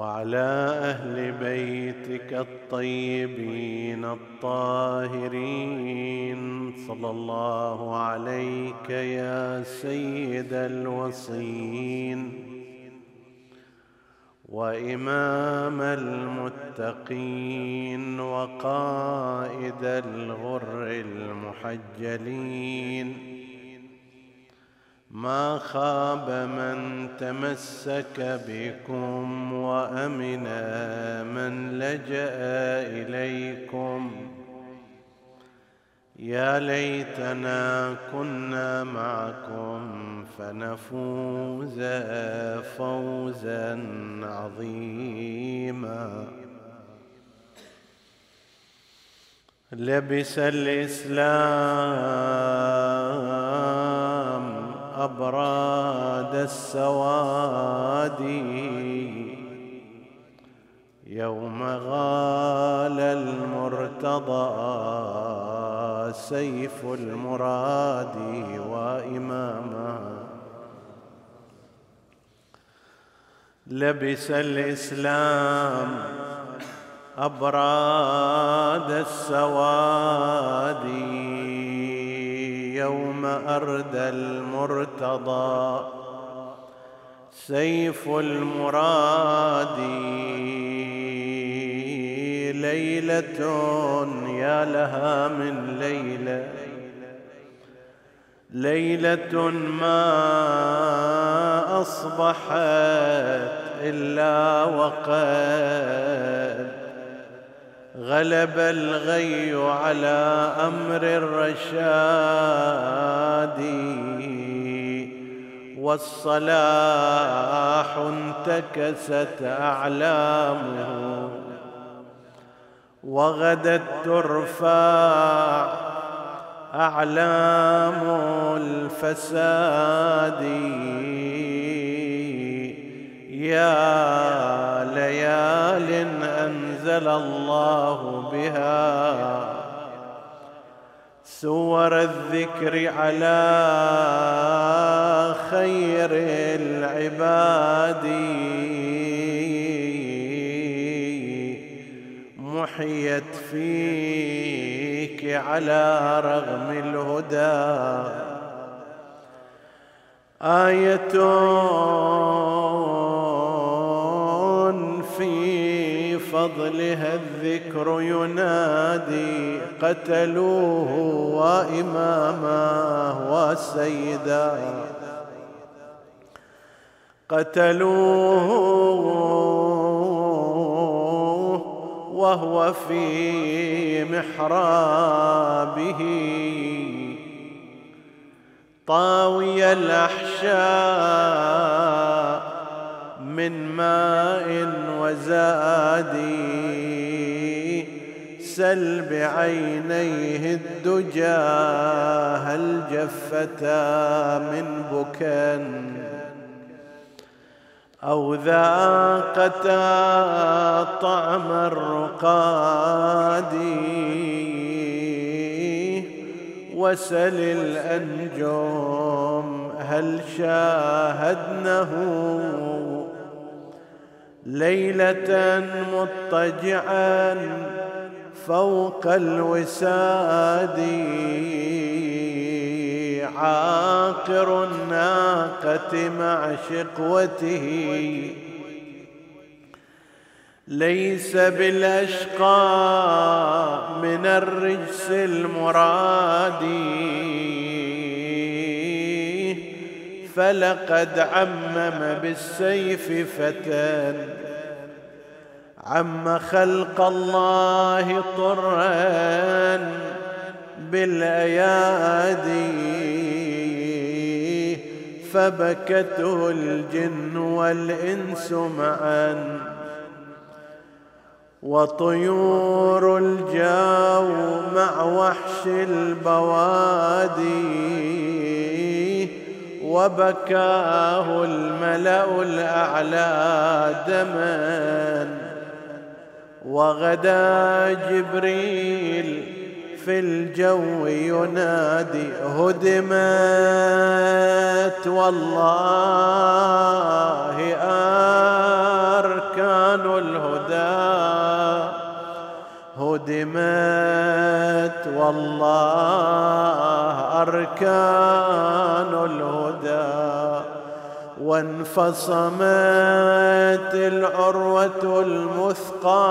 وعلى أهل بيتك الطيبين الطاهرين. صلى الله عليك يا سيد الوصين وإمام المتقين وقائد الغر المحجلين. ما خاب من تمسك بكم وأمن من لجأ إليكم. يا ليتنا كنا معكم فنفوز فوزا عظيما. لبس الإسلام أبراد السواد. يوم غال المرتضى سيف المراد وإماما لبس الإسلام أبراد السواد. يوم أردى المرتضى. سيف المراد ليلة يا لها من ليلة. ليلة ما أصبحت إلا وقد غلب الغي على أمر الرشاد والصلاح انتكست أعلامه وغدت ترفع أعلام الفساد. يا ليال أنزل الله بها سور الذكر على خير العباد. محيت فيك على رغم الهدى. آية فضلها الذكر ينادي قتلوه وإماما وسيدا. قتلوه وهو في محرابه. طاوي الأحشاء من ماء وزاد. سل بعينيه الدجى هل جفتا من بكا أو ذاقتا طعم الرقاد. وسل الأنجم هل شاهدنه؟ ليلة مضطجعا فوق الوساد. عاقر الناقة مع شقوته. ليس بالأشقى من الرجس المراد. فلقد عمم بالسيف فتى عم خلق الله طرا بالأيادي فبكته الجن والإنس معا. وطيور الجو مع وحش البوادي وبكاه الملأ الأعلى دما. وغدا جبريل في الجو ينادي هدمت والله أركان الهدى. هدمت والله أركان الهدى. وانفصمت العروة المثقى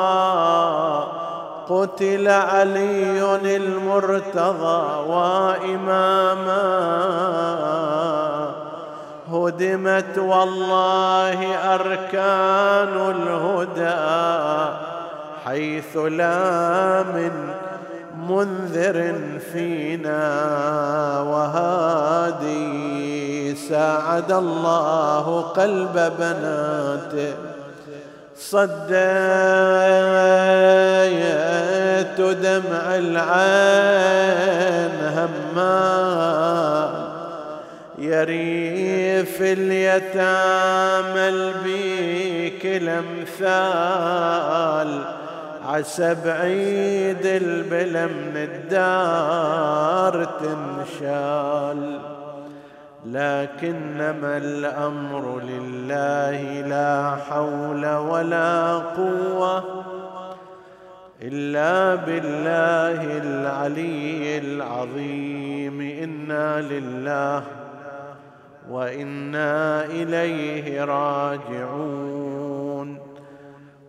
قتل علي المرتضى وإماما. هدمت والله أركان الهدى. حيث لا من منذر فينا وهادي. ساعد الله قلب بناته صديت دمع العين هما. يريف اليتامى البيك الأمثال. عسى بعيد البلا من الدار تنشال. لكنما الأمر لله لا حول ولا قوة إلا بالله العلي العظيم. إنا لله وإنا إليه راجعون.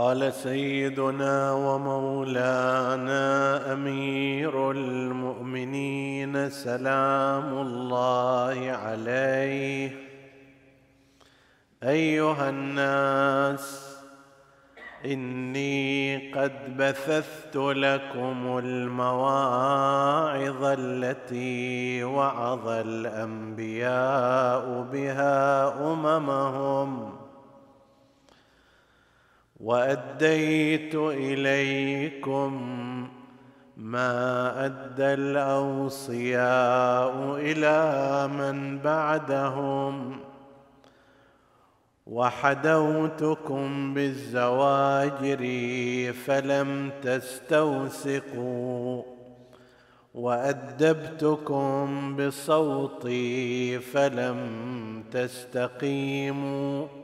قال سيدنا ومولانا أمير المؤمنين سلام الله عليه. أيها الناس إني قد بثثت لكم المواعظ التي وعظ الأنبياء بها أممهم. وأديت إليكم ما أدى الأوصياء إلى من بعدهم. وحدوتكم بالزواجر فلم تستوثقوا. وأدبتكم بصوتي فلم تستقيموا.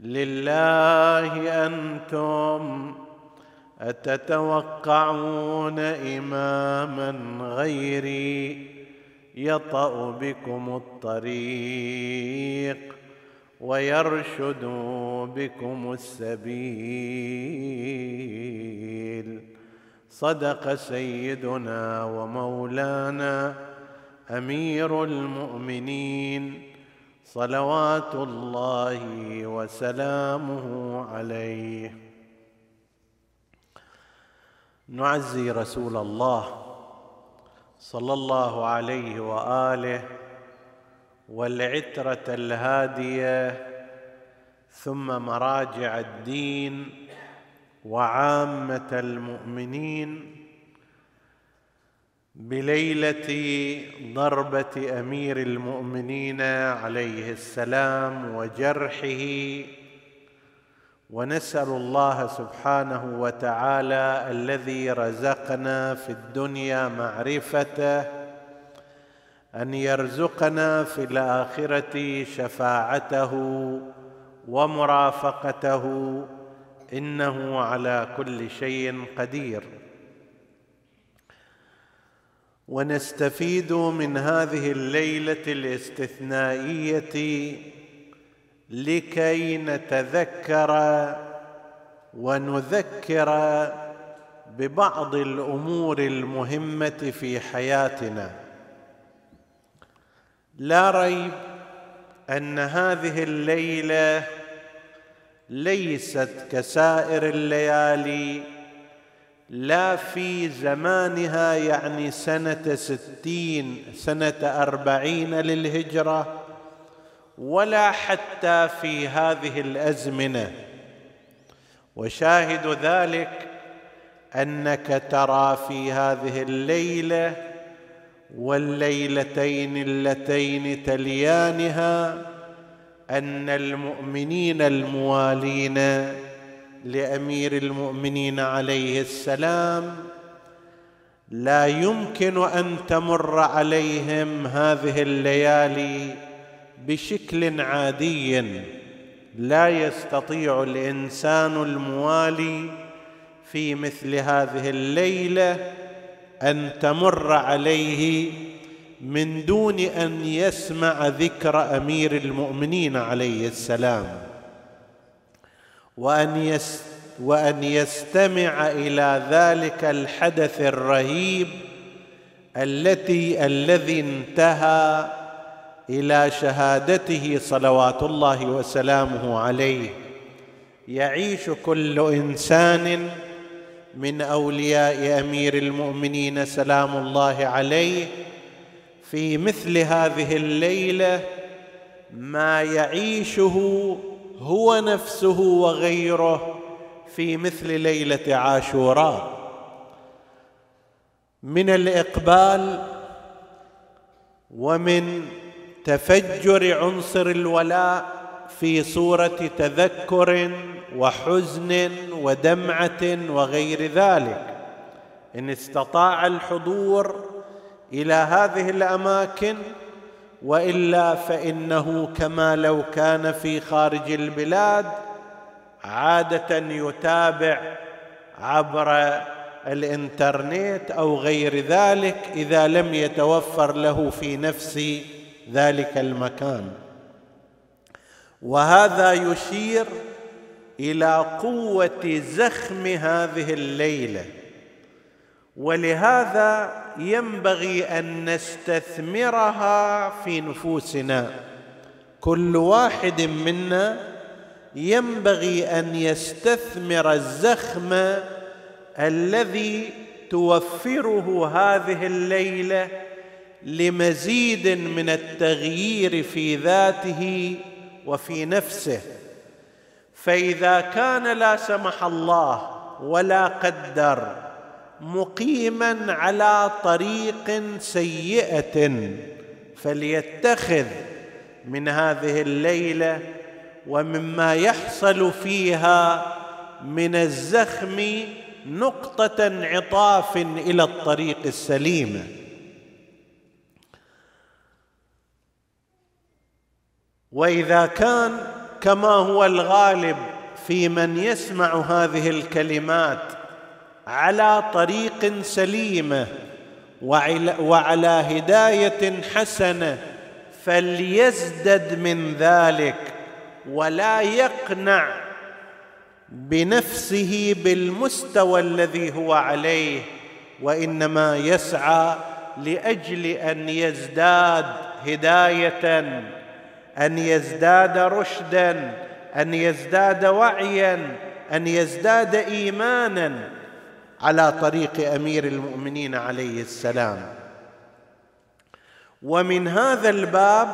لله أنتم أتتوقعون إماما غيري يطأ بكم الطريق ويرشد بكم السبيل. صدق سيدنا ومولانا أمير المؤمنين. صلوات الله وسلامه عليه. نعزي رسول الله صلى الله عليه وآله والعترة الهادية ثم مراجع الدين وعامة المؤمنين بليلة ضربة أمير المؤمنين عليه السلام وجرحه ونسأل الله سبحانه وتعالى الذي رزقنا في الدنيا معرفته أن يرزقنا في الآخرة شفاعته ومرافقته إنه على كل شيء قدير. ونستفيد من هذه الليلة الاستثنائية لكي نتذكر ونذكر ببعض الأمور المهمة في حياتنا. لا ريب أن هذه الليلة ليست كسائر الليالي لا في زمانها يعني سنة ستين سنة أربعين للهجرة ولا حتى في هذه الأزمنة. وشاهد ذلك أنك ترى في هذه الليلة والليلتين اللتين تليانها أن المؤمنين الموالين لأمير المؤمنين عليه السلام لا يمكن أن تمر عليهم هذه الليالي بشكل عادي. لا يستطيع الإنسان الموالي في مثل هذه الليلة أن تمر عليه من دون أن يسمع ذكر أمير المؤمنين عليه السلام. وأن يس وأن يستمع إلى ذلك الحدث الرهيب التي الذي انتهى إلى شهادته صلوات الله وسلامه عليه. يعيش كل إنسان من أولياء أمير المؤمنين سلام الله عليه في مثل هذه الليلة ما يعيشه هو نفسه وغيره في مثل ليلة عاشوراء. من الإقبال ومن تفجر عنصر الولاء في صورة تذكر وحزن ودمعة وغير ذلك. إن استطاع الحضور إلى هذه الأماكن وإلا فإنه كما لو كان في خارج البلاد عادة يتابع عبر الإنترنت أو غير ذلك إذا لم يتوفر له في نفس ذلك المكان. وهذا يشير إلى قوة زخم هذه الليلة. ولهذا ينبغي أن نستثمرها في نفوسنا. كل واحد منا ينبغي أن يستثمر الزخم الذي توفره هذه الليلة لمزيد من التغيير في ذاته وفي نفسه. فإذا كان لا سمح الله ولا قدر مقيما على طريق سيئة فليتخذ من هذه الليلة ومما يحصل فيها من الزخم نقطة انعطاف إلى الطريق السليمه وإذا كان كما هو الغالب في من يسمع هذه الكلمات على طريق سليمه وعلى هداية حسنة فليزدد من ذلك ولا يقنع بنفسه بالمستوى الذي هو عليه وإنما يسعى لأجل أن يزداد هداية أن يزداد رشدا أن يزداد وعيا أن يزداد إيمانا. على طريق أمير المؤمنين عليه السلام. ومن هذا الباب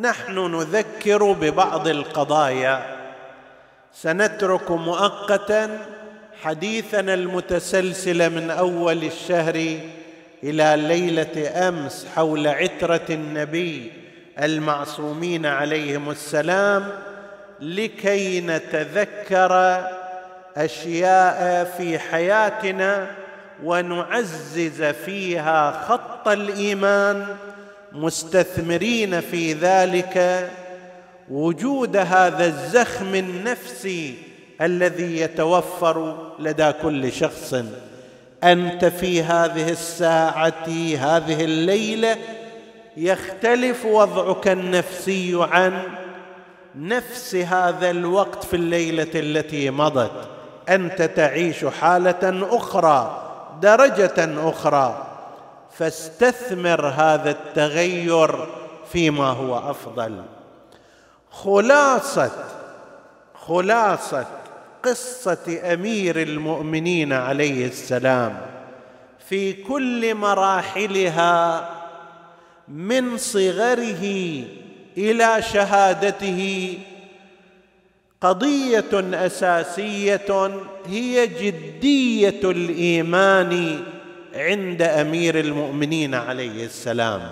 نحن نذكر ببعض القضايا. سنترك مؤقتا حديثنا المتسلسل من أول الشهر إلى ليلة أمس حول عترة النبي المعصومين عليهم السلام لكي نتذكر أشياء في حياتنا ونعزز فيها خط الإيمان مستثمرين في ذلك. وجود هذا الزخم النفسي الذي يتوفر لدى كل شخص. أنت في هذه الساعة هذه الليلة يختلف وضعك النفسي عن نفس هذا الوقت في الليلة التي مضت. أنت تعيش حالة أخرى درجة أخرى. فاستثمر هذا التغير فيما هو أفضل. خلاصة خلاصة قصة أمير المؤمنين عليه السلام. في كل مراحلها من صغره إلى شهادته قضية أساسية هي جدية الإيمان عند أمير المؤمنين عليه السلام.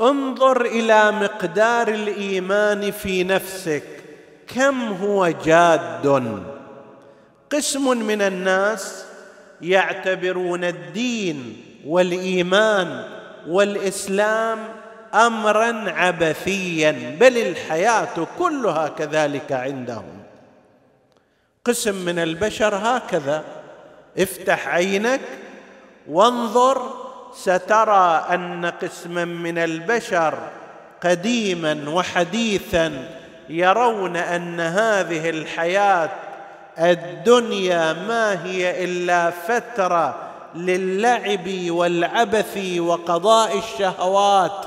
انظر إلى مقدار الإيمان في نفسك. كم هو جاد؟ قسم من الناس يعتبرون الدين والإيمان والإسلام امرا عبثيا بل الحياة كلها كذلك عندهم. قسم من البشر هكذا. افتح عينك وانظر سترى أن قسما من البشر قديما وحديثا يرون أن هذه الحياة الدنيا ما هي إلا فترة للعب والعبث وقضاء الشهوات.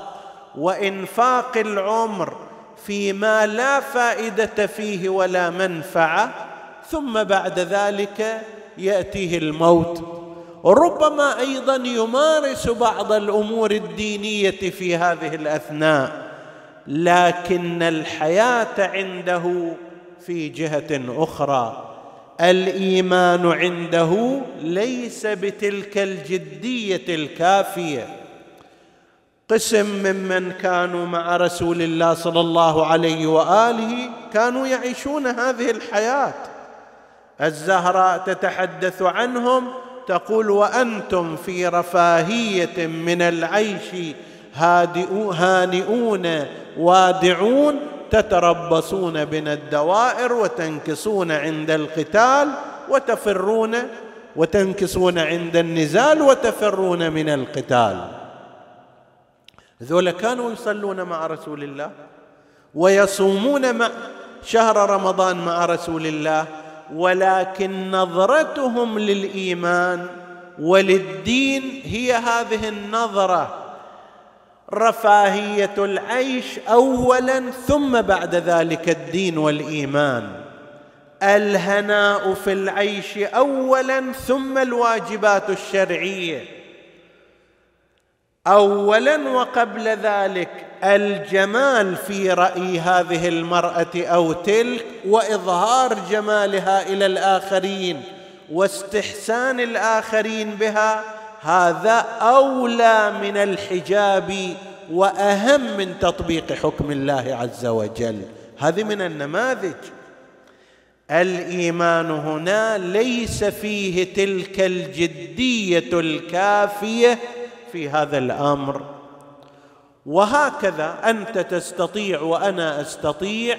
وإنفاق العمر فيما لا فائدة فيه ولا منفعة ثم بعد ذلك يأتيه الموت. ربما أيضا يمارس بعض الأمور الدينية في هذه الأثناء لكن الحياة عنده في جهة أخرى. الإيمان عنده ليس بتلك الجدية الكافية. قسم ممن كانوا مع رسول الله صلى الله عليه وآله كانوا يعيشون هذه الحياة. الزهراء تتحدث عنهم تقول وأنتم في رفاهية من العيش هانئون وادعون تتربصون بنا الدوائر وتنكصون عند القتال وتفرون وتنكصون عند النزال وتفرون من القتال. ذولا كانوا يصلون مع رسول الله ويصومون مع شهر رمضان مع رسول الله ولكن نظرتهم للإيمان وللدين هي هذه النظرة. رفاهية العيش اولا ثم بعد ذلك الدين والإيمان. الهناء في العيش اولا ثم الواجبات الشرعية. اولا وقبل ذلك الجمال في رأي هذه المرأة أو تلك وإظهار جمالها إلى الآخرين واستحسان الآخرين بها هذا أولى من الحجاب وأهم من تطبيق حكم الله عز وجل. هذه من النماذج. الإيمان هنا ليس فيه تلك الجدية الكافية في هذا الأمر. وهكذا أنت تستطيع وأنا أستطيع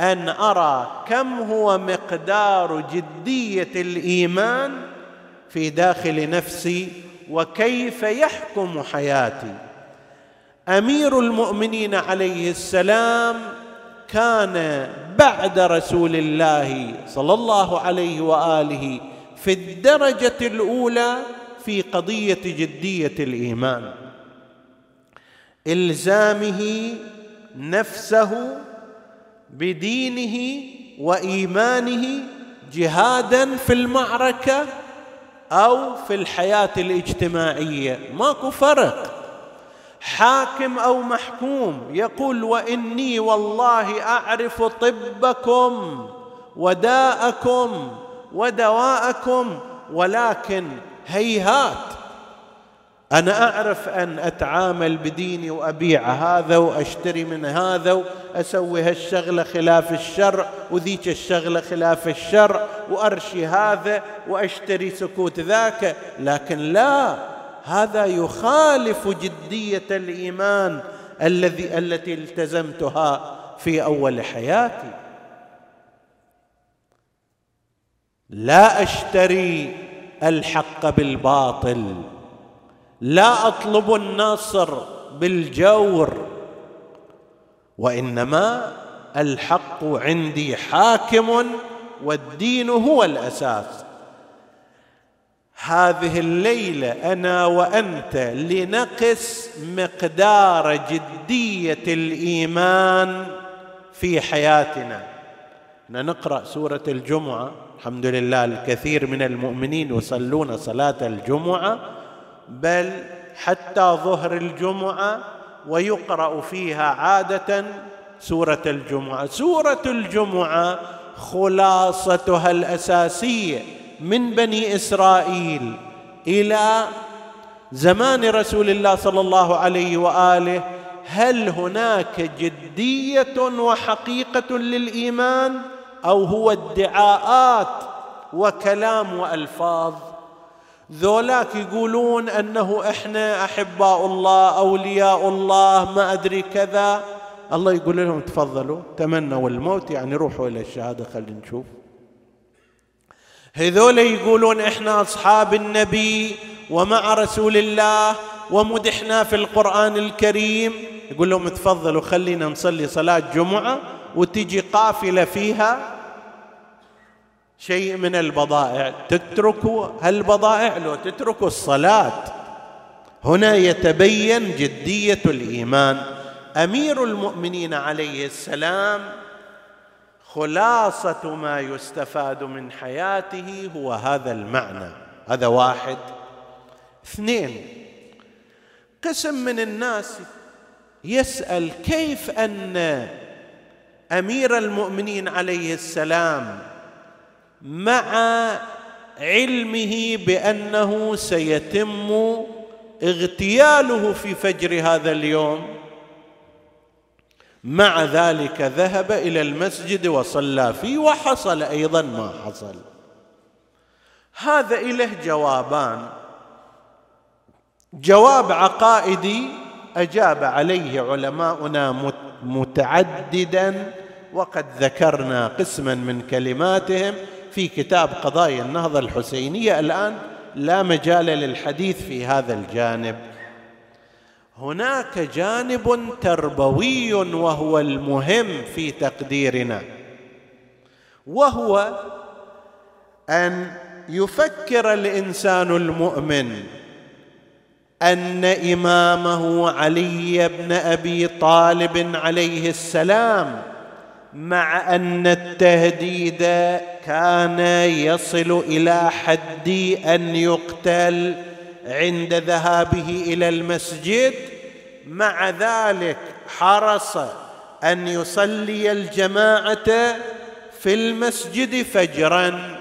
أن أرى كم هو مقدار جدية الإيمان في داخل نفسي وكيف يحكم حياتي. أمير المؤمنين عليه السلام كان بعد رسول الله صلى الله عليه وآله في الدرجة الأولى في قضية جدية الإيمان. إلزامه نفسه بدينه وإيمانه جهادا في المعركة أو في الحياة الاجتماعية. ماكو فرق. حاكم أو محكوم يقول وإني والله أعرف طبكم وداءكم ودواءكم ولكن هيهات. أنا أعرف أن أتعامل بديني وأبيع هذا وأشتري من هذا وأسوي هالشغلة خلاف الشرع وذيك الشغلة خلاف الشرع وأرشي هذا وأشتري سكوت ذاك. لكن لا هذا يخالف جدية الإيمان الذي التي التزمتها في أول حياتي. لا أشتري الحق بالباطل. لا أطلب النصر بالجور وإنما الحق عندي حاكم والدين هو الأساس. هذه الليلة أنا وأنت لنقس مقدار جدية الإيمان في حياتنا. نقرأ سورة الجمعة. الحمد لله الكثير من المؤمنين يصلون صلاة الجمعة بل حتى ظهر الجمعة ويقرأ فيها عادة سورة الجمعة. سورة الجمعة خلاصتها الأساسية من بني إسرائيل إلى زمان رسول الله صلى الله عليه وآله. هل هناك جدية وحقيقة للإيمان؟ أو هو ادعاءات وكلام وألفاظ. ذولاك يقولون أنه إحنا أحباء الله أولياء الله ما أدري كذا. الله يقول لهم تفضلوا تمنوا الموت يعني روحوا إلى الشهادة خلينا نشوف. هذول يقولون إحنا أصحاب النبي ومع رسول الله ومدحنا في القرآن الكريم. يقول لهم تفضلوا خلينا نصلي صلاة جمعة وتجي قافلة فيها. شيء من البضائع. تتركوا هالبضائع لو تتركوا الصلاة. هنا يتبين جدية الإيمان. أمير المؤمنين عليه السلام خلاصة ما يستفاد من حياته هو هذا المعنى. هذا واحد. اثنين قسم من الناس يسأل كيف أن أمير المؤمنين عليه السلام مع علمه بأنه سيتم اغتياله في فجر هذا اليوم. مع ذلك ذهب إلى المسجد وصلى فيه وحصل أيضا ما حصل. هذا اله جوابان. جواب عقائدي أجاب عليه علماؤنا متعددا وقد ذكرنا قسما من كلماتهم في كتاب قضايا النهضة الحسينية الآن لا مجال للحديث في هذا الجانب. هناك جانب تربوي وهو المهم في تقديرنا وهو أن يفكر الإنسان المؤمن أن إمامه علي بن أبي طالب عليه السلام مع أن التهديد كان يصل إلى حد أن يقتل عند ذهابه إلى المسجد. مع ذلك حرص أن يصلي الجماعة في المسجد فجرا.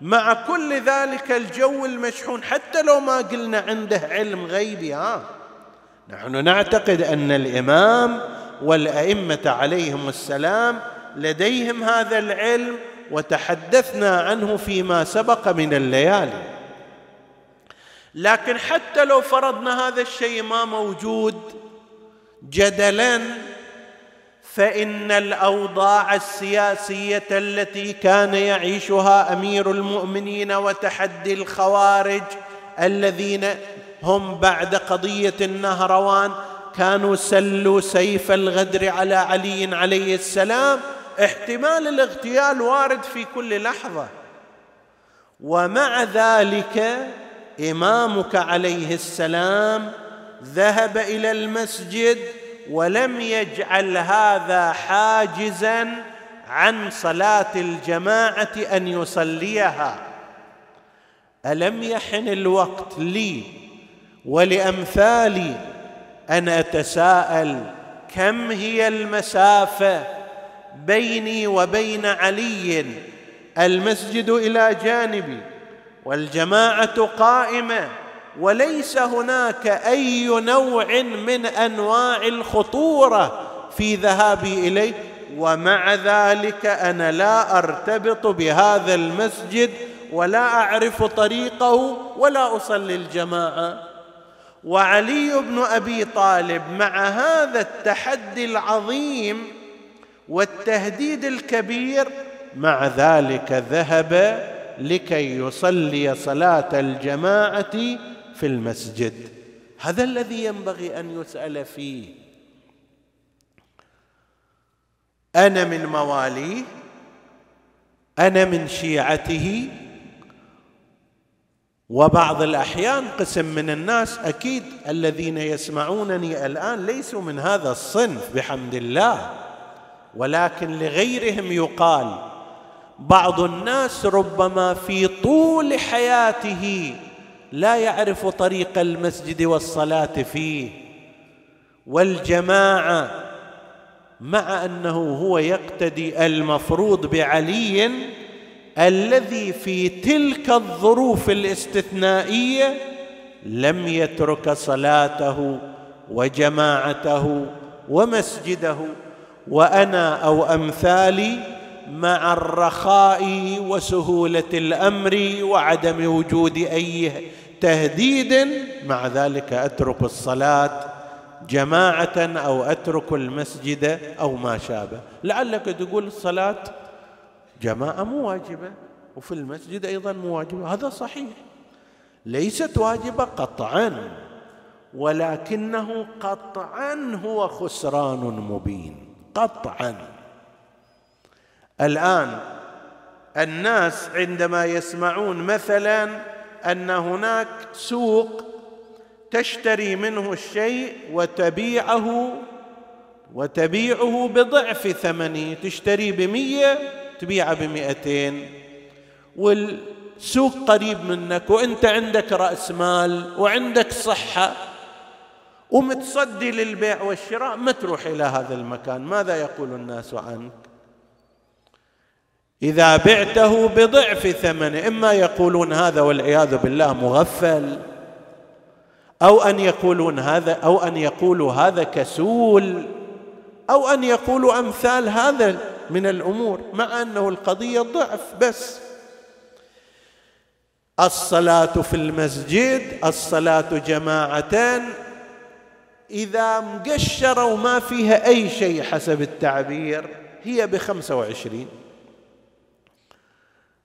مع كل ذلك الجو المشحون حتى لو ما قلنا عنده علم غيبي ها. نحن نعتقد أن الإمام والأئمة عليهم السلام لديهم هذا العلم وتحدثنا عنه فيما سبق من الليالي. لكن حتى لو فرضنا هذا الشيء ما موجود جدلا فإن الأوضاع السياسية التي كان يعيشها أمير المؤمنين وتحدي الخوارج الذين هم بعد قضية النهروان كانوا سلوا سيف الغدر على علي عليه السلام. احتمال الاغتيال وارد في كل لحظة. ومع ذلك إمامك عليه السلام ذهب إلى المسجد ولم يجعل هذا حاجزا عن صلاة الجماعة أن يصليها. ألم يحن الوقت لي ولأمثالي أن أتساءل كم هي المسافة بيني وبين علي؟ المسجد إلى جانبي والجماعة قائمة وليس هناك أي نوع من أنواع الخطورة في ذهابي إليه. ومع ذلك أنا لا أرتبط بهذا المسجد ولا أعرف طريقه ولا أصلي الجماعة. وعلي بن أبي طالب مع هذا التحدي العظيم والتهديد الكبير مع ذلك ذهب لكي يصلي صلاة الجماعة في المسجد. هذا الذي ينبغي أن يسأل فيه. أنا من مواليه أنا من شيعته وبعض الأحيان قسم من الناس أكيد الذين يسمعونني الآن ليسوا من هذا الصنف بحمد الله. ولكن لغيرهم يقال بعض الناس ربما في طول حياته لا يعرف طريق المسجد والصلاة فيه. والجماعة مع أنه هو يقتدي المفروض بعلي الذي في تلك الظروف الاستثنائية لم يترك صلاته وجماعته ومسجده وأنا أو أمثالي مع الرخاء وسهولة الأمر وعدم وجود أي تهديد. مع ذلك أترك الصلاة جماعة أو أترك المسجد أو ما شابه. لعلك تقول الصلاة جماعة مو واجبة وفي المسجد أيضا مو واجبة. هذا صحيح. ليست واجبة قطعا ولكنه قطعا هو خسران مبين. قطعا. الآن الناس عندما يسمعون مثلا أن هناك سوق تشتري منه الشيء وتبيعه وتبيعه بضعف ثمنه تشتري بمية تبيعه بمئتين والسوق قريب منك وإنت عندك رأس مال وعندك صحة ومتصدي للبيع والشراء ما تروح إلى هذا المكان. ماذا يقول الناس عنك؟ إذا بعته بضعف ثمنه إما يقولون هذا والعياذ بالله مغفل أو أن يقولون هذا أو أن يقولوا هذا كسول أو أن يقولوا أمثال هذا من الأمور مع أنه القضية ضعف بس. الصلاة في المسجد الصلاة جماعة إذا مقشرة وما فيها أي شيء حسب التعبير هي بخمسة وعشرين.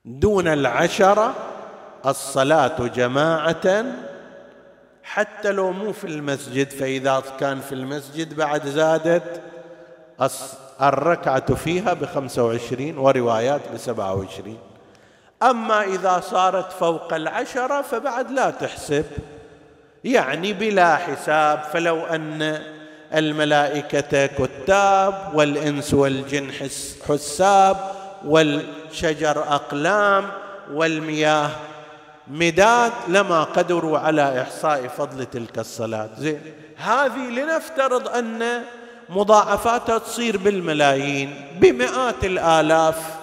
دون العشرة الصلاة جماعة حتى لو مو في المسجد فإذا كان في المسجد بعد زادت الركعة فيها بخمسة وعشرين وروايات بسبعة وعشرين. أما إذا صارت فوق العشرة فبعد لا تحسب. يعني بلا حساب فلو أن الملائكة كتاب والإنس والجن حساب والشجر أقلام والمياه مداد لما قدروا على إحصاء فضل تلك الصلاة. زين هذه لنفترض أن مضاعفاتها تصير بالملايين بمئات الآلاف.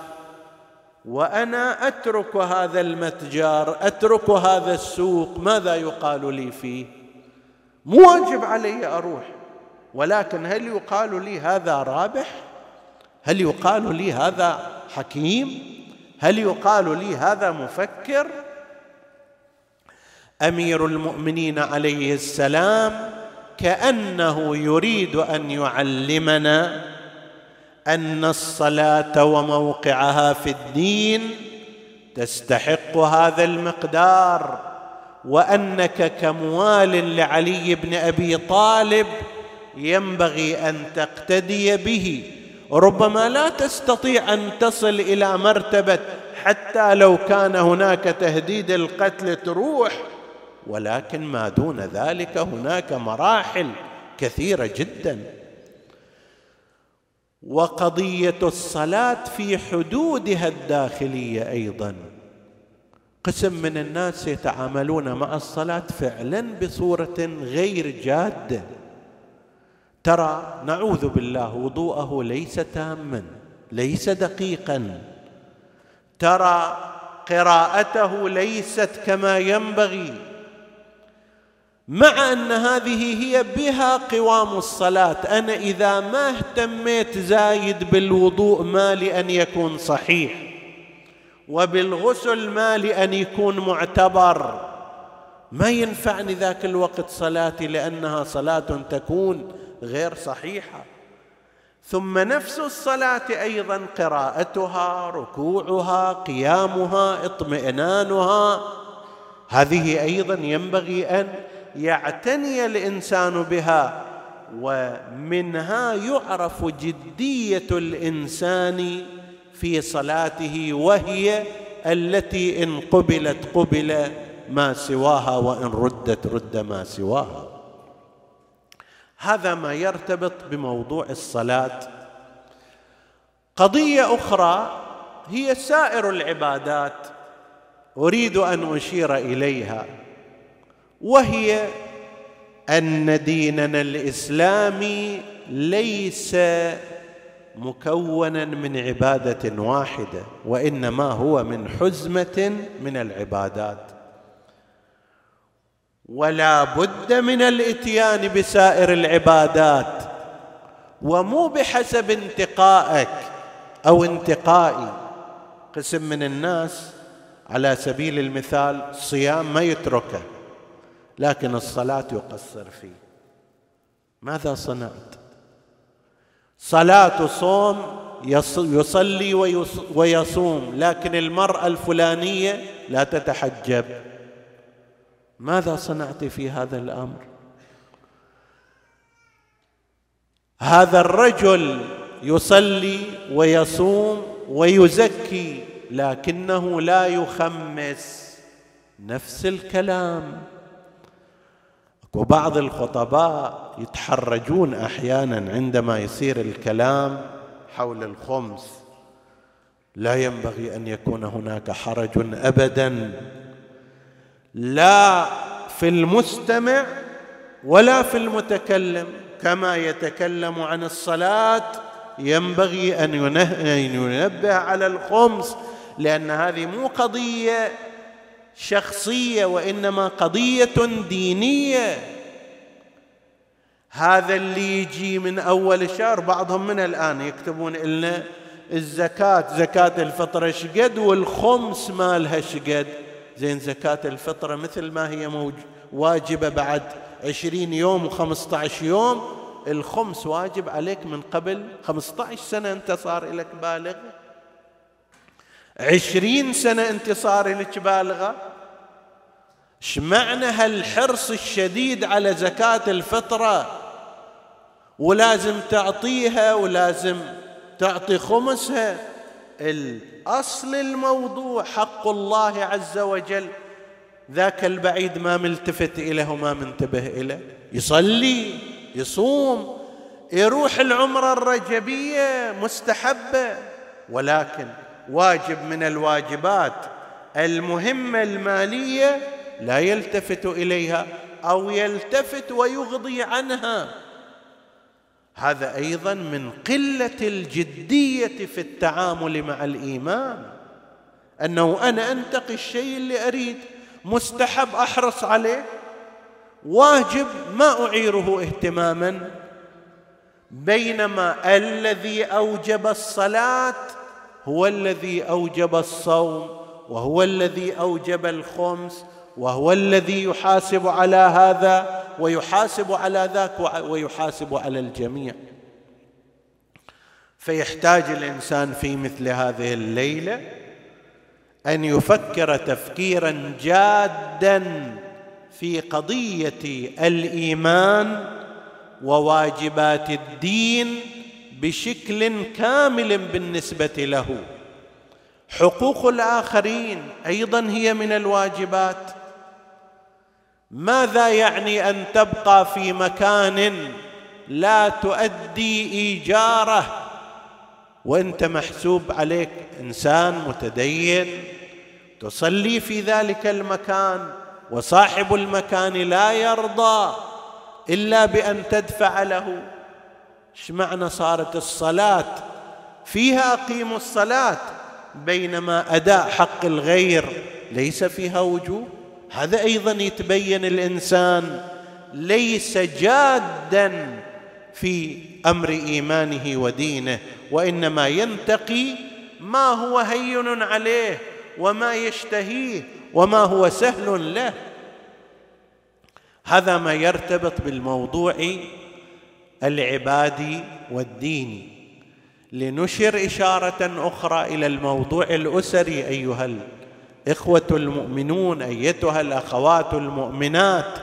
وأنا أترك هذا المتجر أترك هذا السوق ماذا يقال لي فيه؟ مو واجب علي أروح. ولكن هل يقال لي هذا رابح؟ هل يقال لي هذا حكيم؟ هل يقال لي هذا مفكر؟ أمير المؤمنين عليه السلام كأنه يريد أن يعلمنا أن الصلاة وموقعها في الدين تستحق هذا المقدار وأنك كموال لعلي بن أبي طالب ينبغي أن تقتدي به. ربما لا تستطيع أن تصل إلى مرتبة حتى لو كان هناك تهديد القتل تروح ولكن ما دون ذلك هناك مراحل كثيرة جدا. وقضية الصلاة في حدودها الداخلية أيضا. قسم من الناس يتعاملون مع الصلاة فعلا بصورة غير جادة. ترى نعوذ بالله وضوءه ليس تاما ليس دقيقا. ترى قراءته ليست كما ينبغي. مع أن هذه هي بها قوام الصلاة. أنا إذا ما اهتميت زايد بالوضوء ما لأن يكون صحيح وبالغسل ما لأن يكون معتبر. ما ينفعني ذاك الوقت صلاتي لأنها صلاة تكون غير صحيحة. ثم نفس الصلاة أيضا قراءتها ركوعها قيامها اطمئنانها. هذه أيضا ينبغي أن يعتني الإنسان بها ومنها يعرف جدية الإنسان في صلاته وهي التي إن قبلت قبل ما سواها وإن ردت رد ما سواها. هذا ما يرتبط بموضوع الصلاة. قضية أخرى هي سائر العبادات أريد أن أشير إليها. وهي أن ديننا الإسلامي ليس مكونا من عبادة واحدة وإنما هو من حزمة من العبادات. ولا بد من الإتيان بسائر العبادات ومو بحسب انتقائك أو انتقائي. قسم من الناس على سبيل المثال الصيام ما يتركه. لكن الصلاة يقصر فيه. ماذا صنعت؟ صلاة صوم يصلي ويصوم لكن المرأة الفلانية لا تتحجب. ماذا صنعت في هذا الأمر؟ هذا الرجل يصلي ويصوم ويزكي لكنه لا يخمس نفس الكلام. وبعض الخطباء يتحرجون أحيانا عندما يصير الكلام حول الخمس. لا ينبغي أن يكون هناك حرج ابدا. لا في المستمع ولا في المتكلم كما يتكلم عن الصلاة ينبغي أن ينبه على الخمس لأن هذه مو قضية شخصية وإنما قضية دينية. هذا اللي يجي من أول الشهر بعضهم من الآن يكتبون لنا الزكاة زكاة الفطره شقد والخمس مالها شقد زين زكاة الفطره مثل ما هي موج واجبة بعد عشرين يوم وخمسة يوم. الخمس واجب عليك من قبل خمسة سنة أنت صار لك بالغ. عشرين سنة أنت صار لك بالغة؟ معنى هالحرص الشديد على زكاة الفطرة. ولازم تعطيها ولازم تعطي خمسها. الأصل الموضوع حق الله عز وجل. ذاك البعيد ما ملتفت إليه وما منتبه إليه. يصلي يصوم يروح العمرة الرجبية مستحبة. ولكن واجب من الواجبات. المهمة المالية لا يلتفت إليها أو يلتفت ويغضي عنها. هذا أيضا من قلة الجدية في التعامل مع الإيمان. أنه أنا أنتقي الشيء اللي أريد مستحب أحرص عليه. واجب ما أعيره اهتماما. بينما الذي أوجب الصلاة هو الذي أوجب الصوم وهو الذي أوجب الخمس وهو الذي يحاسب على هذا ويحاسب على ذاك ويحاسب على الجميع. فيحتاج الإنسان في مثل هذه الليلة أن يفكر تفكيرا جادا في قضية الإيمان وواجبات الدين بشكل كامل بالنسبة له. حقوق الآخرين أيضا هي من الواجبات. ماذا يعني أن تبقى في مكان لا تؤدي إيجاره وأنت محسوب عليك؟ إنسان متدين تصلي في ذلك المكان وصاحب المكان لا يرضى إلا بأن تدفع له. إيش معنى صارت الصلاة؟ فيها اقيموا الصلاة بينما أداء حق الغير ليس فيها وجوب. هذا أيضا يتبين الإنسان ليس جادا في أمر إيمانه ودينه وإنما ينتقي ما هو هين عليه وما يشتهيه وما هو سهل له. هذا ما يرتبط بالموضوع العبادي والديني لنشر إشارة أخرى إلى الموضوع الأسري أيها الإخوة المؤمنون أيتها الأخوات المؤمنات.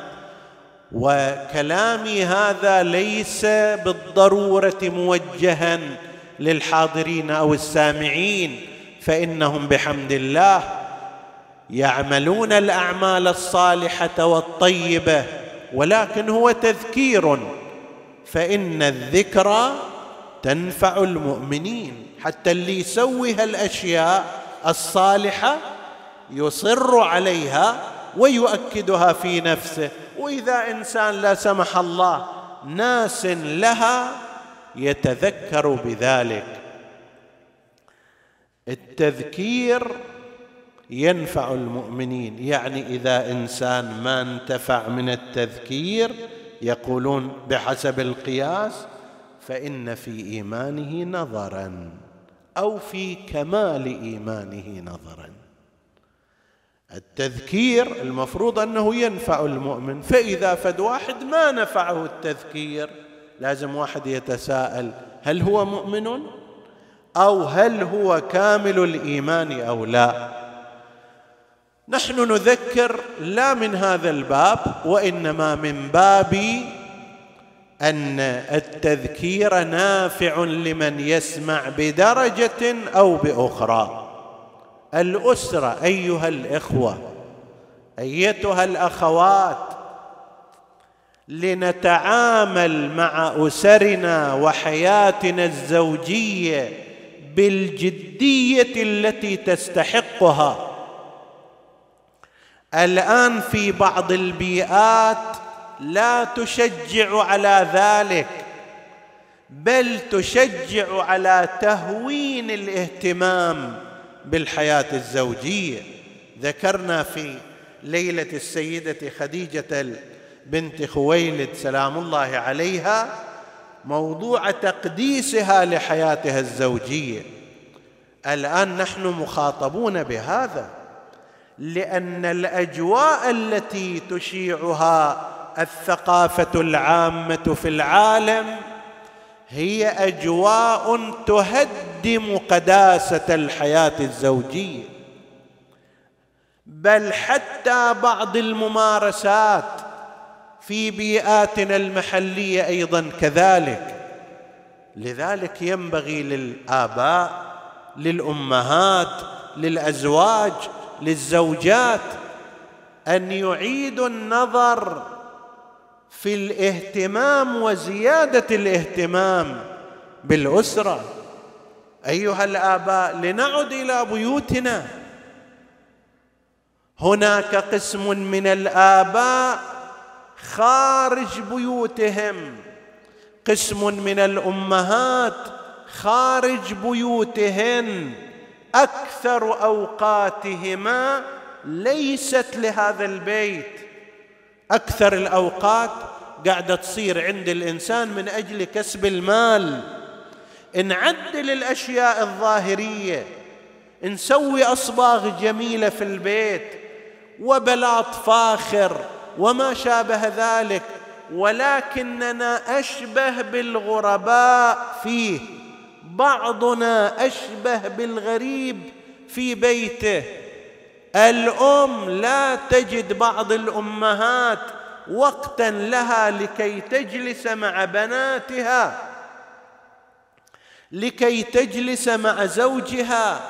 وكلامي هذا ليس بالضرورة موجها للحاضرين أو السامعين فإنهم بحمد الله يعملون الأعمال الصالحة والطيبة ولكن هو تذكير فإن الذكرى تنفع المؤمنين. حتى اللي يسوي هالاشياء الصالحة يصر عليها ويؤكدها في نفسه. وإذا إنسان لا سمح الله ناس لها يتذكر بذلك. التذكير ينفع المؤمنين. يعني إذا إنسان ما انتفع من التذكير يقولون بحسب القياس فإن في إيمانه نظرا أو في كمال إيمانه نظرا. التذكير المفروض أنه ينفع المؤمن فإذا فد واحد ما نفعه التذكير لازم واحد يتساءل هل هو مؤمن أو هل هو كامل الإيمان أو لا. نحن نذكر لا من هذا الباب وإنما من باب أن التذكير نافع لمن يسمع بدرجة أو بأخرى. الأسرة أيها الإخوة أيتها الأخوات لنتعامل مع أسرنا وحياتنا الزوجية بالجدية التي تستحقها. الآن في بعض البيئات لا تشجع على ذلك بل تشجع على تهوين الاهتمام بالحياة الزوجية. ذكرنا في ليلة السيدة خديجة بنت خويلد سلام الله عليها موضوع تقديسها لحياتها الزوجية. الآن نحن مخاطبون بهذا. لأن الأجواء التي تشيعها الثقافة العامة في العالم هي أجواء تهدم قداسة الحياة الزوجية. بل حتى بعض الممارسات في بيئاتنا المحلية أيضا كذلك. لذلك ينبغي للآباء للأمهات للأزواج للزوجات أن يعيدوا النظر في الاهتمام وزيادة الاهتمام بالأسرة. أيها الآباء لنعد إلى بيوتنا. هناك قسم من الآباء خارج بيوتهم. قسم من الأمهات خارج بيوتهن. أكثر أوقاتهما ليست لهذا البيت. أكثر الأوقات قاعدة تصير عند الإنسان من أجل كسب المال. نعدل الأشياء الظاهرية نسوي أصباغ جميلة في البيت وبلاط فاخر وما شابه ذلك ولكننا أشبه بالغرباء فيه. بعضنا أشبه بالغريب في بيته. الأم لا تجد بعض الأمهات وقتا لها لكي تجلس مع بناتها لكي تجلس مع زوجها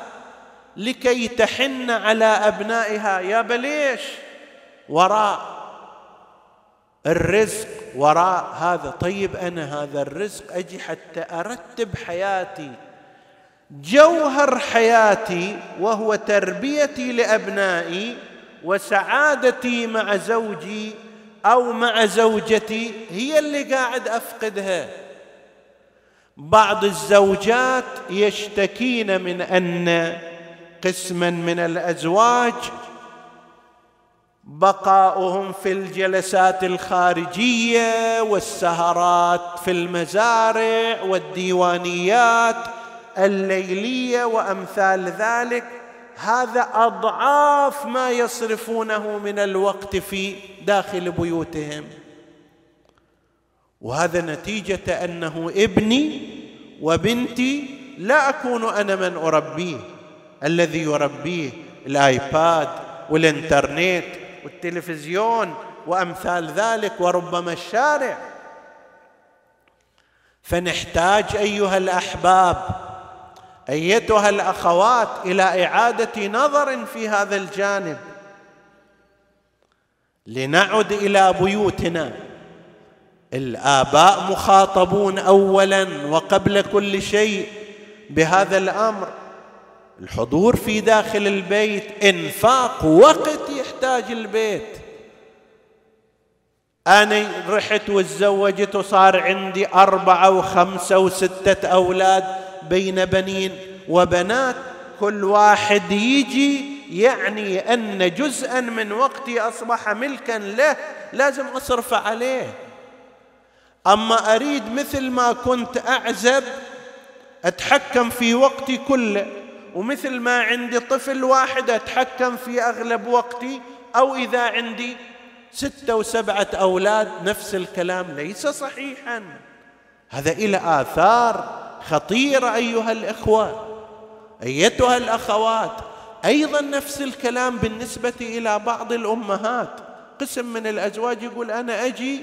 لكي تحن على أبنائها. يا بليش وراء الرزق وراء هذا. طيب أنا هذا الرزق أجي حتى أرتب حياتي جوهر حياتي وهو تربيتي لأبنائي وسعادتي مع زوجي أو مع زوجتي هي اللي قاعد أفقدها. بعض الزوجات يشتكين من أن قسما من الأزواج بقاؤهم في الجلسات الخارجية والسهرات في المزارع والديوانيات الليلية وأمثال ذلك. هذا أضعاف ما يصرفونه من الوقت في داخل بيوتهم. وهذا نتيجة أنه ابني وبنتي لا أكون أنا من أربيه. الذي يربيه الآيباد والإنترنت والتلفزيون وأمثال ذلك وربما الشارع. فنحتاج أيها الأحباب أيتها الأخوات إلى إعادة نظر في هذا الجانب. لنعد إلى بيوتنا. الآباء مخاطبون اولا وقبل كل شيء بهذا الأمر. الحضور في داخل البيت إنفاق وقت يحتاج البيت. أنا رحت وتزوجت وصار عندي أربعة وخمسة وستة أولاد بين بنين وبنات. كل واحد يجي يعني أن جزءا من وقتي أصبح ملكا له لازم أصرف عليه. أما أريد مثل ما كنت أعزب أتحكم في وقتي كله. ومثل ما عندي طفل واحد أتحكم في أغلب وقتي أو إذا عندي ستة وسبعة أولاد نفس الكلام ليس صحيحا. هذا إلى آثار خطيرة أيها الإخوة. أيتها الأخوات أيضا نفس الكلام بالنسبة إلى بعض الأمهات. قسم من الأزواج يقول أنا أجي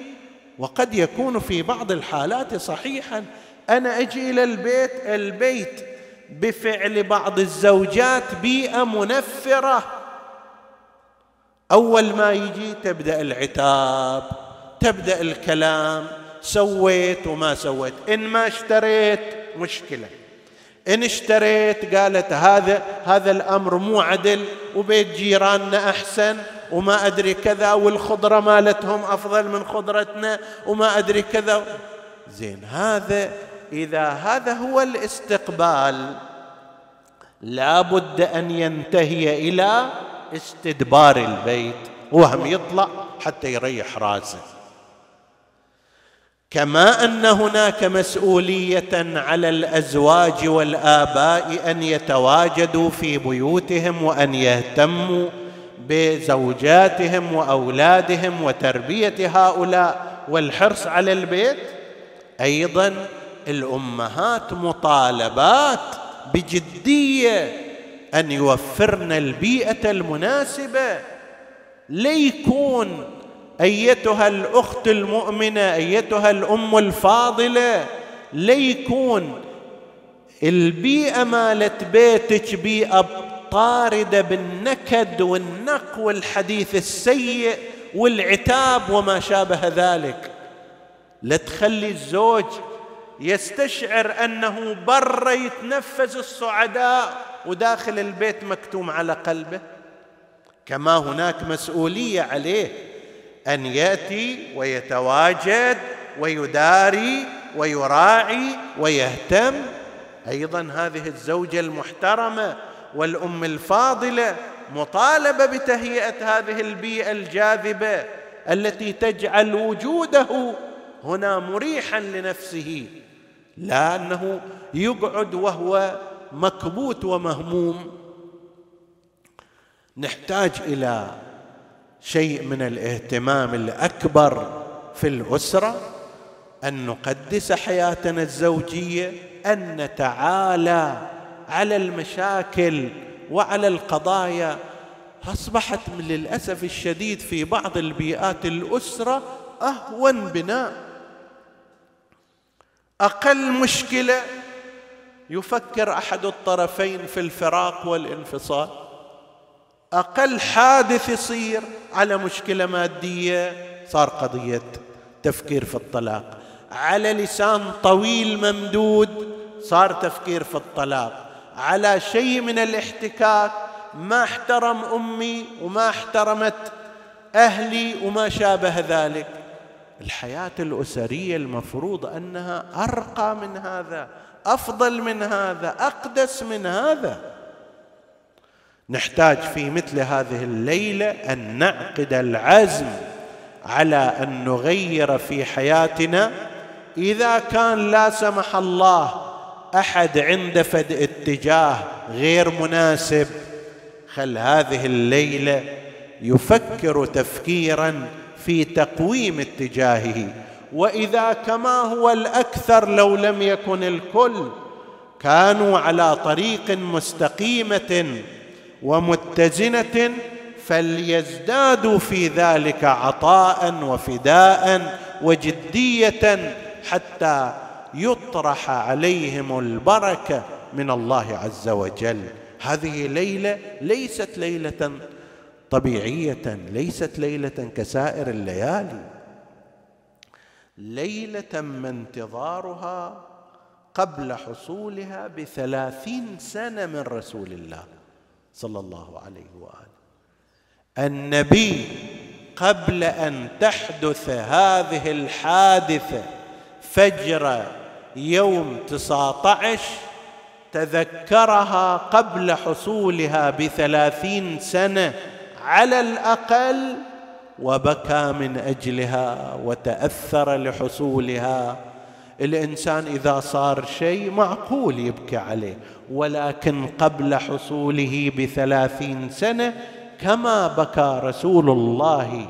وقد يكون في بعض الحالات صحيحا أنا أجي إلى البيت البيت بفعل بعض الزوجات بيئة منفرة. أول ما يجي تبدأ العتاب تبدأ الكلام سويت وما سويت. إن ما اشتريت مشكلة. إن اشتريت قالت هذا هذا الأمر مو عدل وبيت جيراننا أحسن وما أدري كذا والخضرة مالتهم أفضل من خضرتنا وما أدري كذا. زين هذا إذا هذا هو الاستقبال لابد أن ينتهي إلى استدبار البيت وهم يطلع حتى يريح راسه. كما أن هناك مسؤولية على الأزواج والآباء أن يتواجدوا في بيوتهم وأن يهتموا بزوجاتهم وأولادهم وتربية هؤلاء والحرص على البيت. أيضا الأمهات مطالبات بجدية أن يوفرن البيئة المناسبة. ليكون أيتها الأخت المؤمنة أيتها الأم الفاضلة ليكون البيئة مالت بيتك بيئه طاردة بالنكد والنق والحديث السيء والعتاب وما شابه ذلك. لا تخلي الزوج يستشعر أنه بر يتنفس الصعداء وداخل البيت مكتوم على قلبه. كما هناك مسؤولية عليه أن يأتي ويتواجد ويداري ويراعي ويهتم. أيضا هذه الزوجة المحترمة والأم الفاضلة مطالبة بتهيئة هذه البيئة الجاذبة التي تجعل وجوده هنا مريحا لنفسه. لا انه يقعد وهو مكبوت ومهموم. نحتاج إلى شيء من الاهتمام الأكبر في الأسرة أن نقدس حياتنا الزوجية أن نتعالى على المشاكل وعلى القضايا. أصبحت للأسف الشديد في بعض البيئات الأسرة أهون بناء. أقل مشكلة يفكر أحد الطرفين في الفراق والانفصال. أقل حادث يصير على مشكلة مادية صار قضية تفكير في الطلاق. على لسان طويل ممدود صار تفكير في الطلاق. على شيء من الاحتكاك ما احترم أمي وما احترمت أهلي وما شابه ذلك. الحياة الأسرية المفروض أنها أرقى من هذا أفضل من هذا أقدس من هذا. نحتاج في مثل هذه الليلة أن نعقد العزم على أن نغير في حياتنا. إذا كان لا سمح الله أحد عند فد اتجاه غير مناسب خل هذه الليلة يفكر تفكيرا في تقويم اتجاهه وإذا كما هو الأكثر لو لم يكن الكل كانوا على طريق مستقيمة ومتزنة فليزدادوا في ذلك عطاء وفداء وجدية حتى يطرح عليهم البركة من الله عز وجل. هذه ليلة ليست ليلة طبيعية ليست ليلة كسائر الليالي. ليلة ما انتظارها قبل حصولها بثلاثين سنة من رسول الله صلى الله عليه وآله. النبي قبل أن تحدث هذه الحادثة فجر يوم تسعه عشر تذكرها قبل حصولها بثلاثين سنة على الأقل وبكى من أجلها وتأثر لحصولها. الإنسان إذا صار شيء معقول يبكي عليه ولكن قبل حصوله بثلاثين سنة كما بكى رسول الله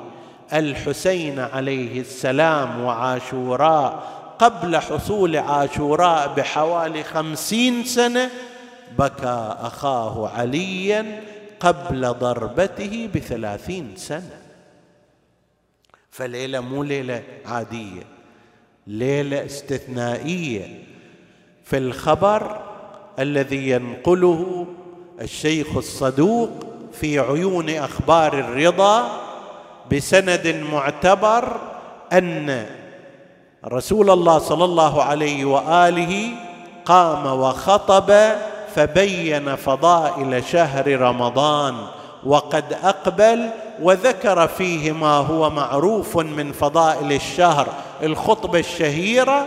الحسين عليه السلام وعاشوراء. قبل حصول عاشوراء بحوالي خمسين سنة بكى أخاه عليا قبل ضربته بثلاثين سنة. فليلة مو ليلة عادية ليلة استثنائية. في الخبر الذي ينقله الشيخ الصدوق في عيون أخبار الرضا بسند معتبر أن رسول الله صلى الله عليه وآله قام وخطب فبين فضائل شهر رمضان وقد أقبل وذكر فيه ما هو معروف من فضائل الشهر الخطبه الشهيرة.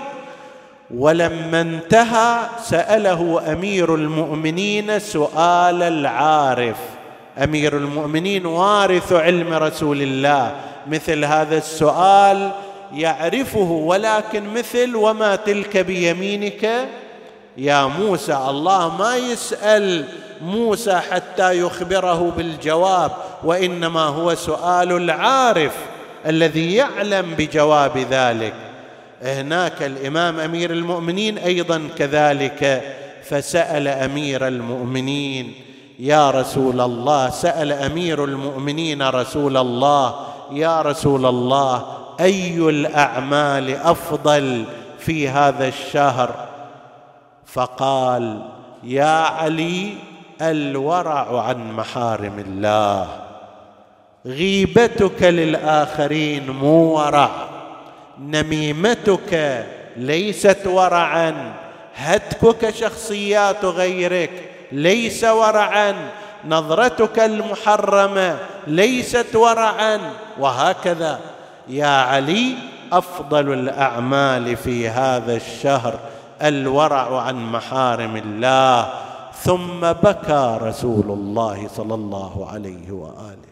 ولما انتهى سأله أمير المؤمنين سؤال العارف. أمير المؤمنين وارث علم رسول الله مثل هذا السؤال يعرفه ولكن مثل وما تلك بيمينك؟ يا موسى الله ما يسأل موسى حتى يخبره بالجواب وإنما هو سؤال العارف الذي يعلم بجواب ذلك. هناك الإمام أمير المؤمنين أيضا كذلك فسأل أمير المؤمنين يا رسول الله؟ سأل أمير المؤمنين رسول الله يا رسول الله أي الأعمال أفضل في هذا الشهر؟ فقال يا علي الورع عن محارم الله. غيبتك للآخرين مو ورع. نميمتك ليست ورعا. هتكك شخصيات غيرك ليس ورعا. نظرتك المحرمة ليست ورعا. وهكذا. يا علي أفضل الأعمال في هذا الشهر الورع عن محارم الله ثم بكى رسول الله صلى الله عليه وآله.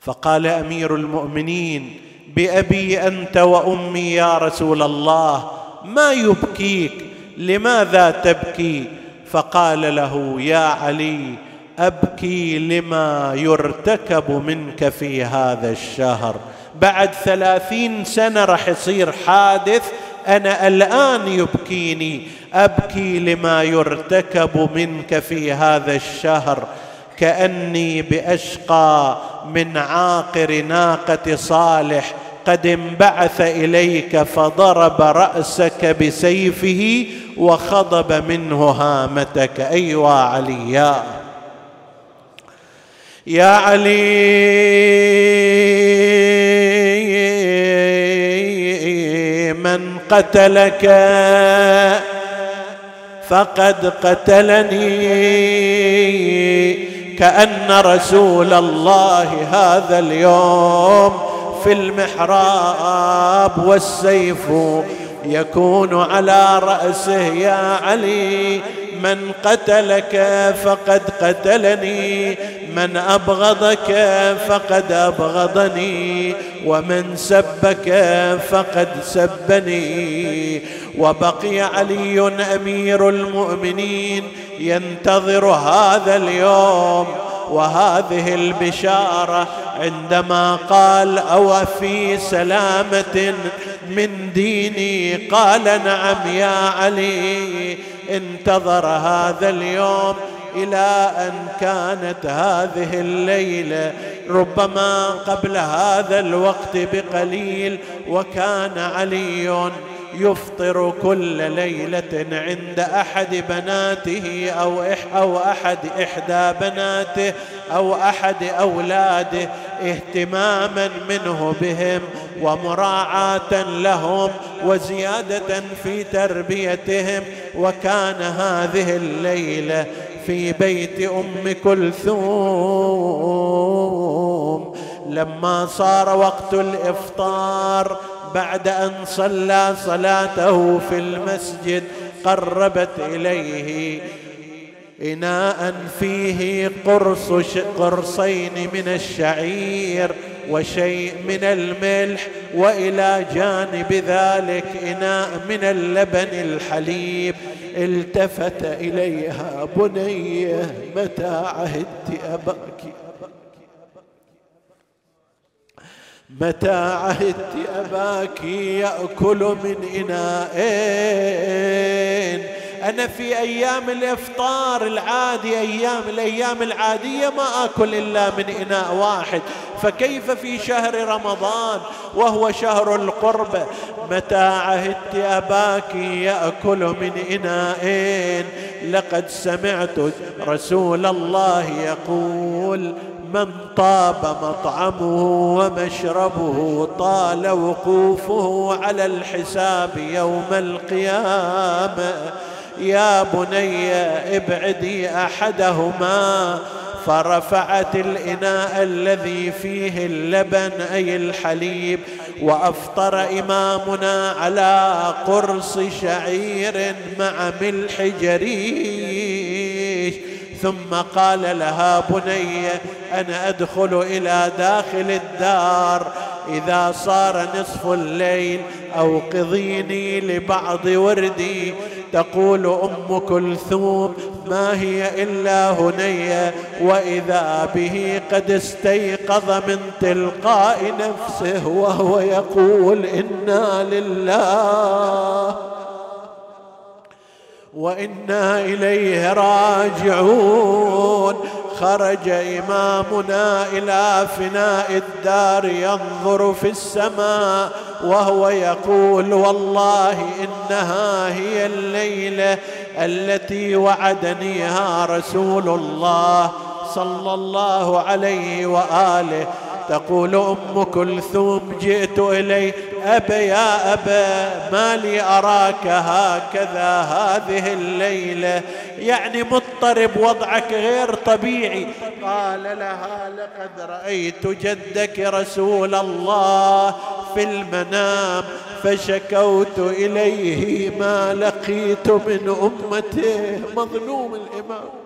فقال أمير المؤمنين بأبي أنت وأمي يا رسول الله ما يبكيك؟ لماذا تبكي؟ فقال له يا علي أبكي لما يرتكب منك في هذا الشهر. بعد ثلاثين سنة راح يصير حادث أنا الآن يبكيني. أبكي لما يرتكب منك في هذا الشهر. كأني بأشقى من عاقر ناقة صالح. قد انبعث إليك فضرب رأسك بسيفه وخضب منه هامتك. أيوا علي. يا يا علي. قتلك فقد قتلني. كأن رسول الله هذا اليوم في المحراب والسيف يكون على رأسه يا علي من قتلك فقد قتلني. من أبغضك فقد أبغضني ومن سبك فقد سبني. وبقي علي أمير المؤمنين ينتظر هذا اليوم وهذه البشارة عندما قال أو في سلامة من ديني؟ قال نعم يا علي انتظر هذا اليوم. إلى أن كانت هذه الليلة ربما قبل هذا الوقت بقليل وكان علي يفطر كل ليلة عند أحد بناته أو أو أحد إحدى بناته أو أحد أولاده اهتماما منه بهم ومراعاة لهم وزيادة في تربيتهم. وكان هذه الليلة في بيت أم كلثوم. لما صار وقت الإفطار بعد أن صلى صلاته في المسجد قربت إليه. إناء فيه قرص قرصين من الشعير. وشيء من الملح وإلى جانب ذلك إناء من اللبن الحليب. التفت إليها بنيه متى عهدت أباك. متى عهدت أباك يأكل من اناءين أنا في أيام الإفطار العادي أيام الأيام العادية ما آكل إلا من إناء واحد. فكيف في شهر رمضان وهو شهر القربة متى عهدت أباك يأكل من إناءين لقد سمعت رسول الله يقول من طاب مطعمه ومشربه طال وقوفه على الحساب يوم القيامة. يا بني ابعدي أحدهما. فرفعت الإناء الذي فيه اللبن أي الحليب وأفطر إمامنا على قرص شعير مع ملح جريش ثم قال لها بني أنا أدخل إلى داخل الدار. إذا صار نصف الليل أوقظيني لبعض وردي. تقول أم كلثوم ما هي إلا هنيه وإذا به قد استيقظ من تلقاء نفسه وهو يقول إنا لله. وإنا إليه راجعون. خرج إمامنا إلى فناء الدار ينظر في السماء وهو يقول والله إنها هي الليلة التي وعدنيها رسول الله صلى الله عليه وآله. تقول أم كلثوم جئت إليه أبا يا أبا ما لي أراك هكذا هذه الليلة. يعني مضطرب وضعك غير طبيعي. قال لها لقد رأيت جدك رسول الله في المنام فشكوت إليه ما لقيت من أمته. مظلوم الإمام.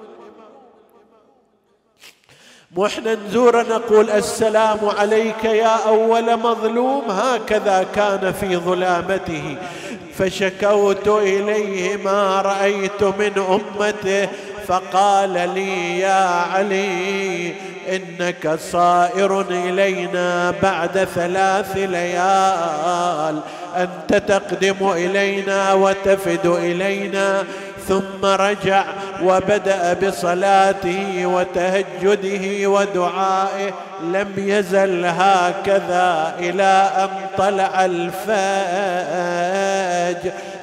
وإحنا نزور نقول السلام عليك يا أول مظلوم هكذا كان في ظلامته. فشكوت إليه ما رأيت من أمته فقال لي يا علي إنك صائر إلينا بعد ثلاث ليال أنت تقدم إلينا وتفد إلينا. ثم رجع وبدأ بصلاته وتهجده ودعائه لم يزل هكذا إلى أن طلع الفجر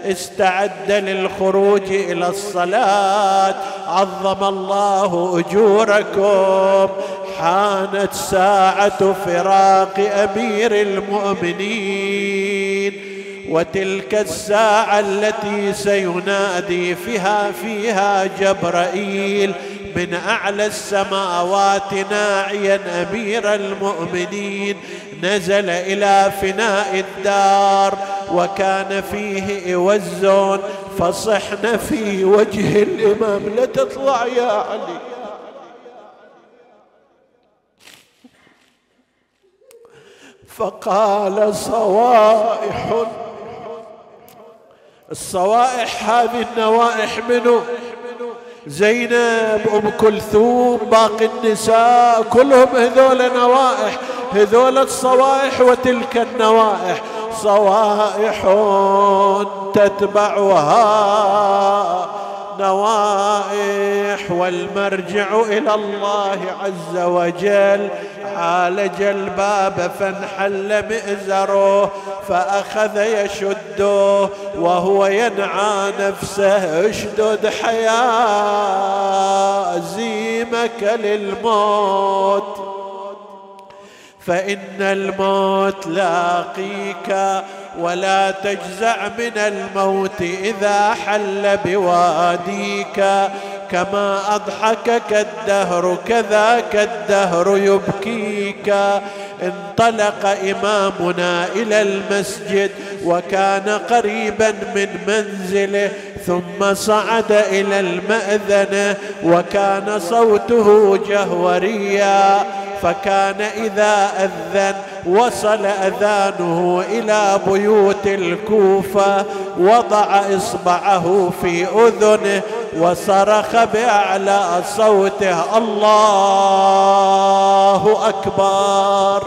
استعد للخروج إلى الصلاة. عظم الله أجوركم. حانت ساعة فراق أمير المؤمنين. وتلك الساعة التي سينادي فيها فيها جبرائيل من أعلى السماوات ناعيا أمير المؤمنين. نزل إلى فناء الدار وكان فيه إوز فصحن في وجه الإمام. لا تطلع يا علي. فقال صوائح الصوائح هذه النوائح منه. زينب أم كلثوم باقي النساء كلهم هذول نوائح. هذول الصوائح وتلك النوائح. صوائح تتبعها. نوائح والمرجع إلى الله عز وجل. عالج الباب فانحل مئزره فأخذ يشده وهو ينعى نفسه اشدد حياه زيمك للموت. فإن الموت لاقيك ولا تجزع من الموت إذا حل بواديك. كما أضحكك الدهر كذاك الدهر يبكيك. انطلق إمامنا إلى المسجد وكان قريبا من منزله ثم صعد إلى الماذنه وكان صوته جهوريا. فكان إذا أذن وصل أذانه إلى بيوت الكوفة وضع إصبعه في أذنه وصرخ بأعلى صوته الله أكبر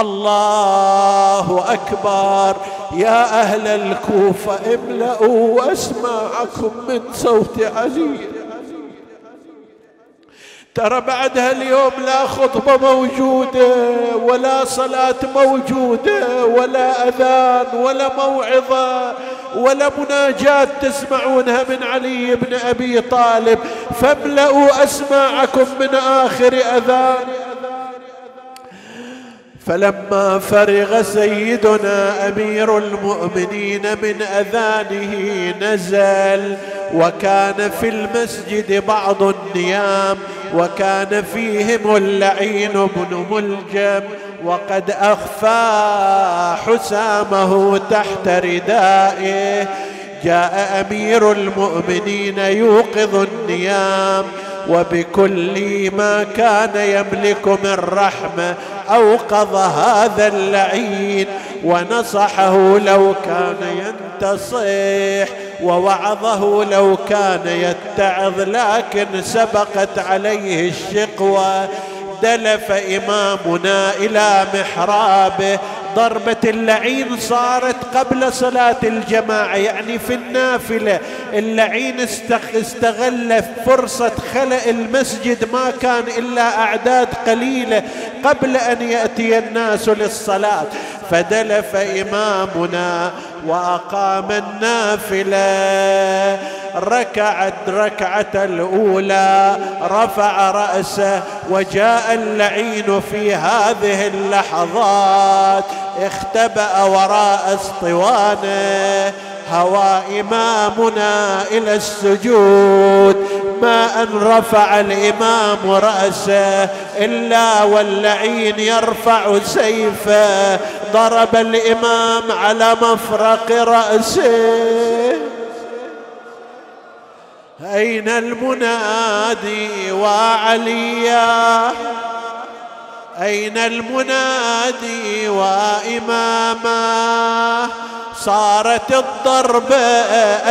الله أكبر يا أهل الكوفة املأوا أسماعكم من صوت علي. ترى بعدها اليوم لا خطبة موجودة ولا صلاة موجودة ولا أذان ولا موعظة ولا مناجاة تسمعونها من علي بن أبي طالب. فاملأوا أسماعكم من آخر أذان. فلما فرغ سيدنا أمير المؤمنين من أذانه نزل وكان في المسجد بعض النيام وكان فيهم اللعين بن ملجم وقد أخفى حسامه تحت ردائه. جاء أمير المؤمنين يوقظ النيام وبكل ما كان يملك من رحمة أوقظ هذا اللعين ونصحه لو كان ينتصح ووعظه لو كان يتعظ لكن سبقت عليه الشقوة. دلف امامنا إلى محرابه. ضربة اللعين صارت قبل صلاة الجماعة يعني في النافلة. اللعين استغل فرصة خلق المسجد ما كان إلا أعداد قليلة قبل أن يأتي الناس للصلاة. فدلف إمامنا وأقام النافلة. ركع الركعة الأولى رفع رأسه وجاء اللعين في هذه اللحظات. اختبأ وراء اسطوانه. هوى إمامنا إلى السجود. ما أن رفع الإمام رأسه إلا واللعين يرفع سيفه. ضرب الإمام على مفرق رأسه. أين المنادي وعليا؟ أين المنادي وإماما؟ صارت الضربة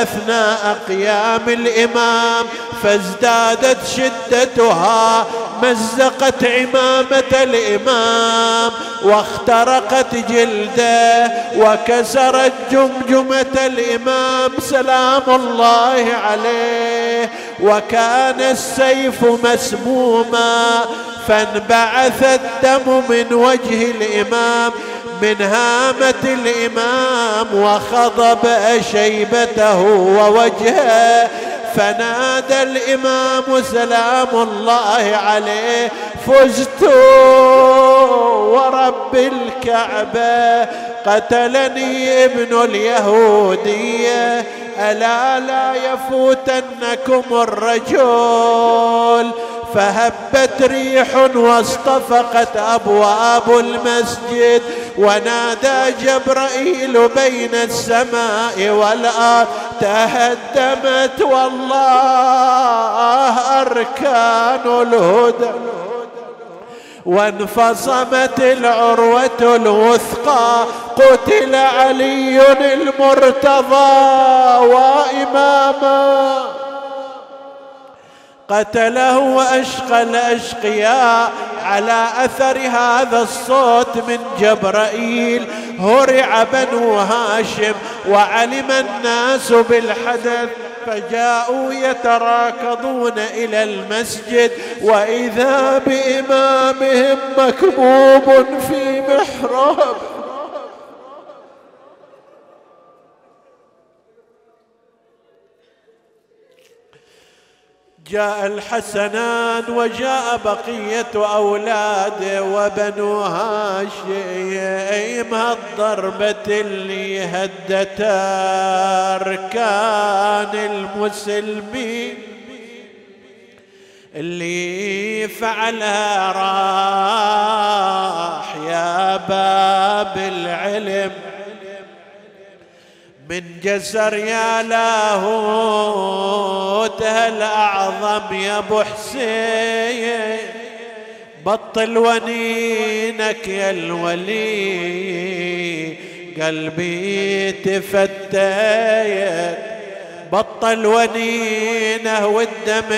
أثناء قيام الإمام فازدادت شدتها مزقت عمامة الإمام واخترقت جلده وكسرت جمجمة الإمام سلام الله عليه. وكان السيف مسموما فانبعث الدم من وجه الإمام من هامة الإمام وخضب شيبته ووجهه فنادى الإمام سلام الله عليه فزت ورب الكعبة قتلني ابن اليهودية ألا لا يفوتنكم الرجل فهبت ريح واصطفقت أبواب المسجد ونادى جبرائيل بين السماء والأرض تهدمت والله أركان الهدى. وانفصمت العروة الوثقى قتل علي المرتضى وإماما. قتله وأشقى الاشقياء على أثر هذا الصوت من جبرائيل. هرع بنو هاشم وعلم الناس بالحدث فجاءوا يتراكضون إلى المسجد وإذا بإمامهم مكبوب في محراب جاء الحسنان وجاء بقية أولاده وبنو هاشم هالضربة اللي هدت أركان المسلمين. اللي فعلها راح يا باب العلم. من جسر يا لاهوت الأعظم يا أبو حسين. بطل ونينك يا الولي قلبي تفتيت. بطل ونينه والدمع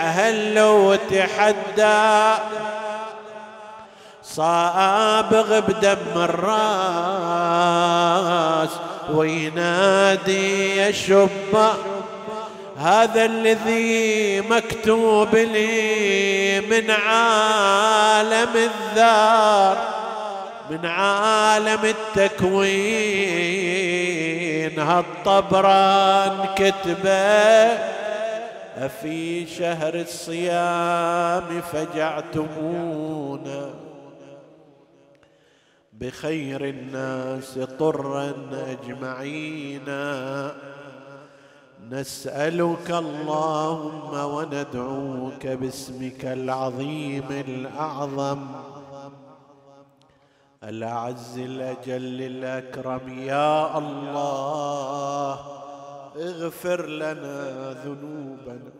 هلو تحدى صابغ بدم الراس وينادي يشب هذا الذي مكتوب لي من عالم الذار من عالم التكوين هالطبران كتبه أفي شهر الصيام فجعتمونا بخير الناس طرا اجمعين نسألك اللهم وندعوك باسمك العظيم الأعظم. الأعز الأجل الأكرم يا الله. اغفر لنا ذنوبنا.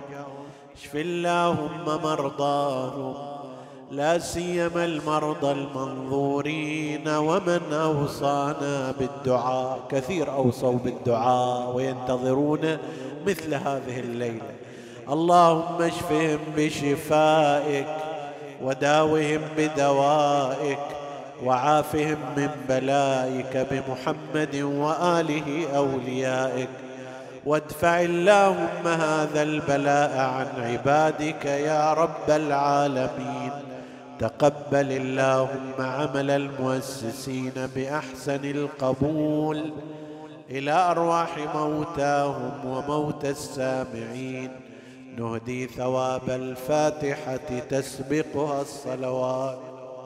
اشف اللهم مرضاهم لا سيما المرضى المنظورين ومن أوصانا بالدعاء كثير أوصوا بالدعاء وينتظرون مثل هذه الليلة. اللهم اشفهم بشفائك وداوهم بدوائك وعافهم من بلائك بمحمد وآله أوليائك. وادفع اللهم هذا البلاء عن عبادك يا رب العالمين. تقبل اللهم عمل المؤسسين بأحسن القبول. إلى أرواح موتاهم وموتى السامعين. نهدي ثواب الفاتحة تسبقها الصلوات.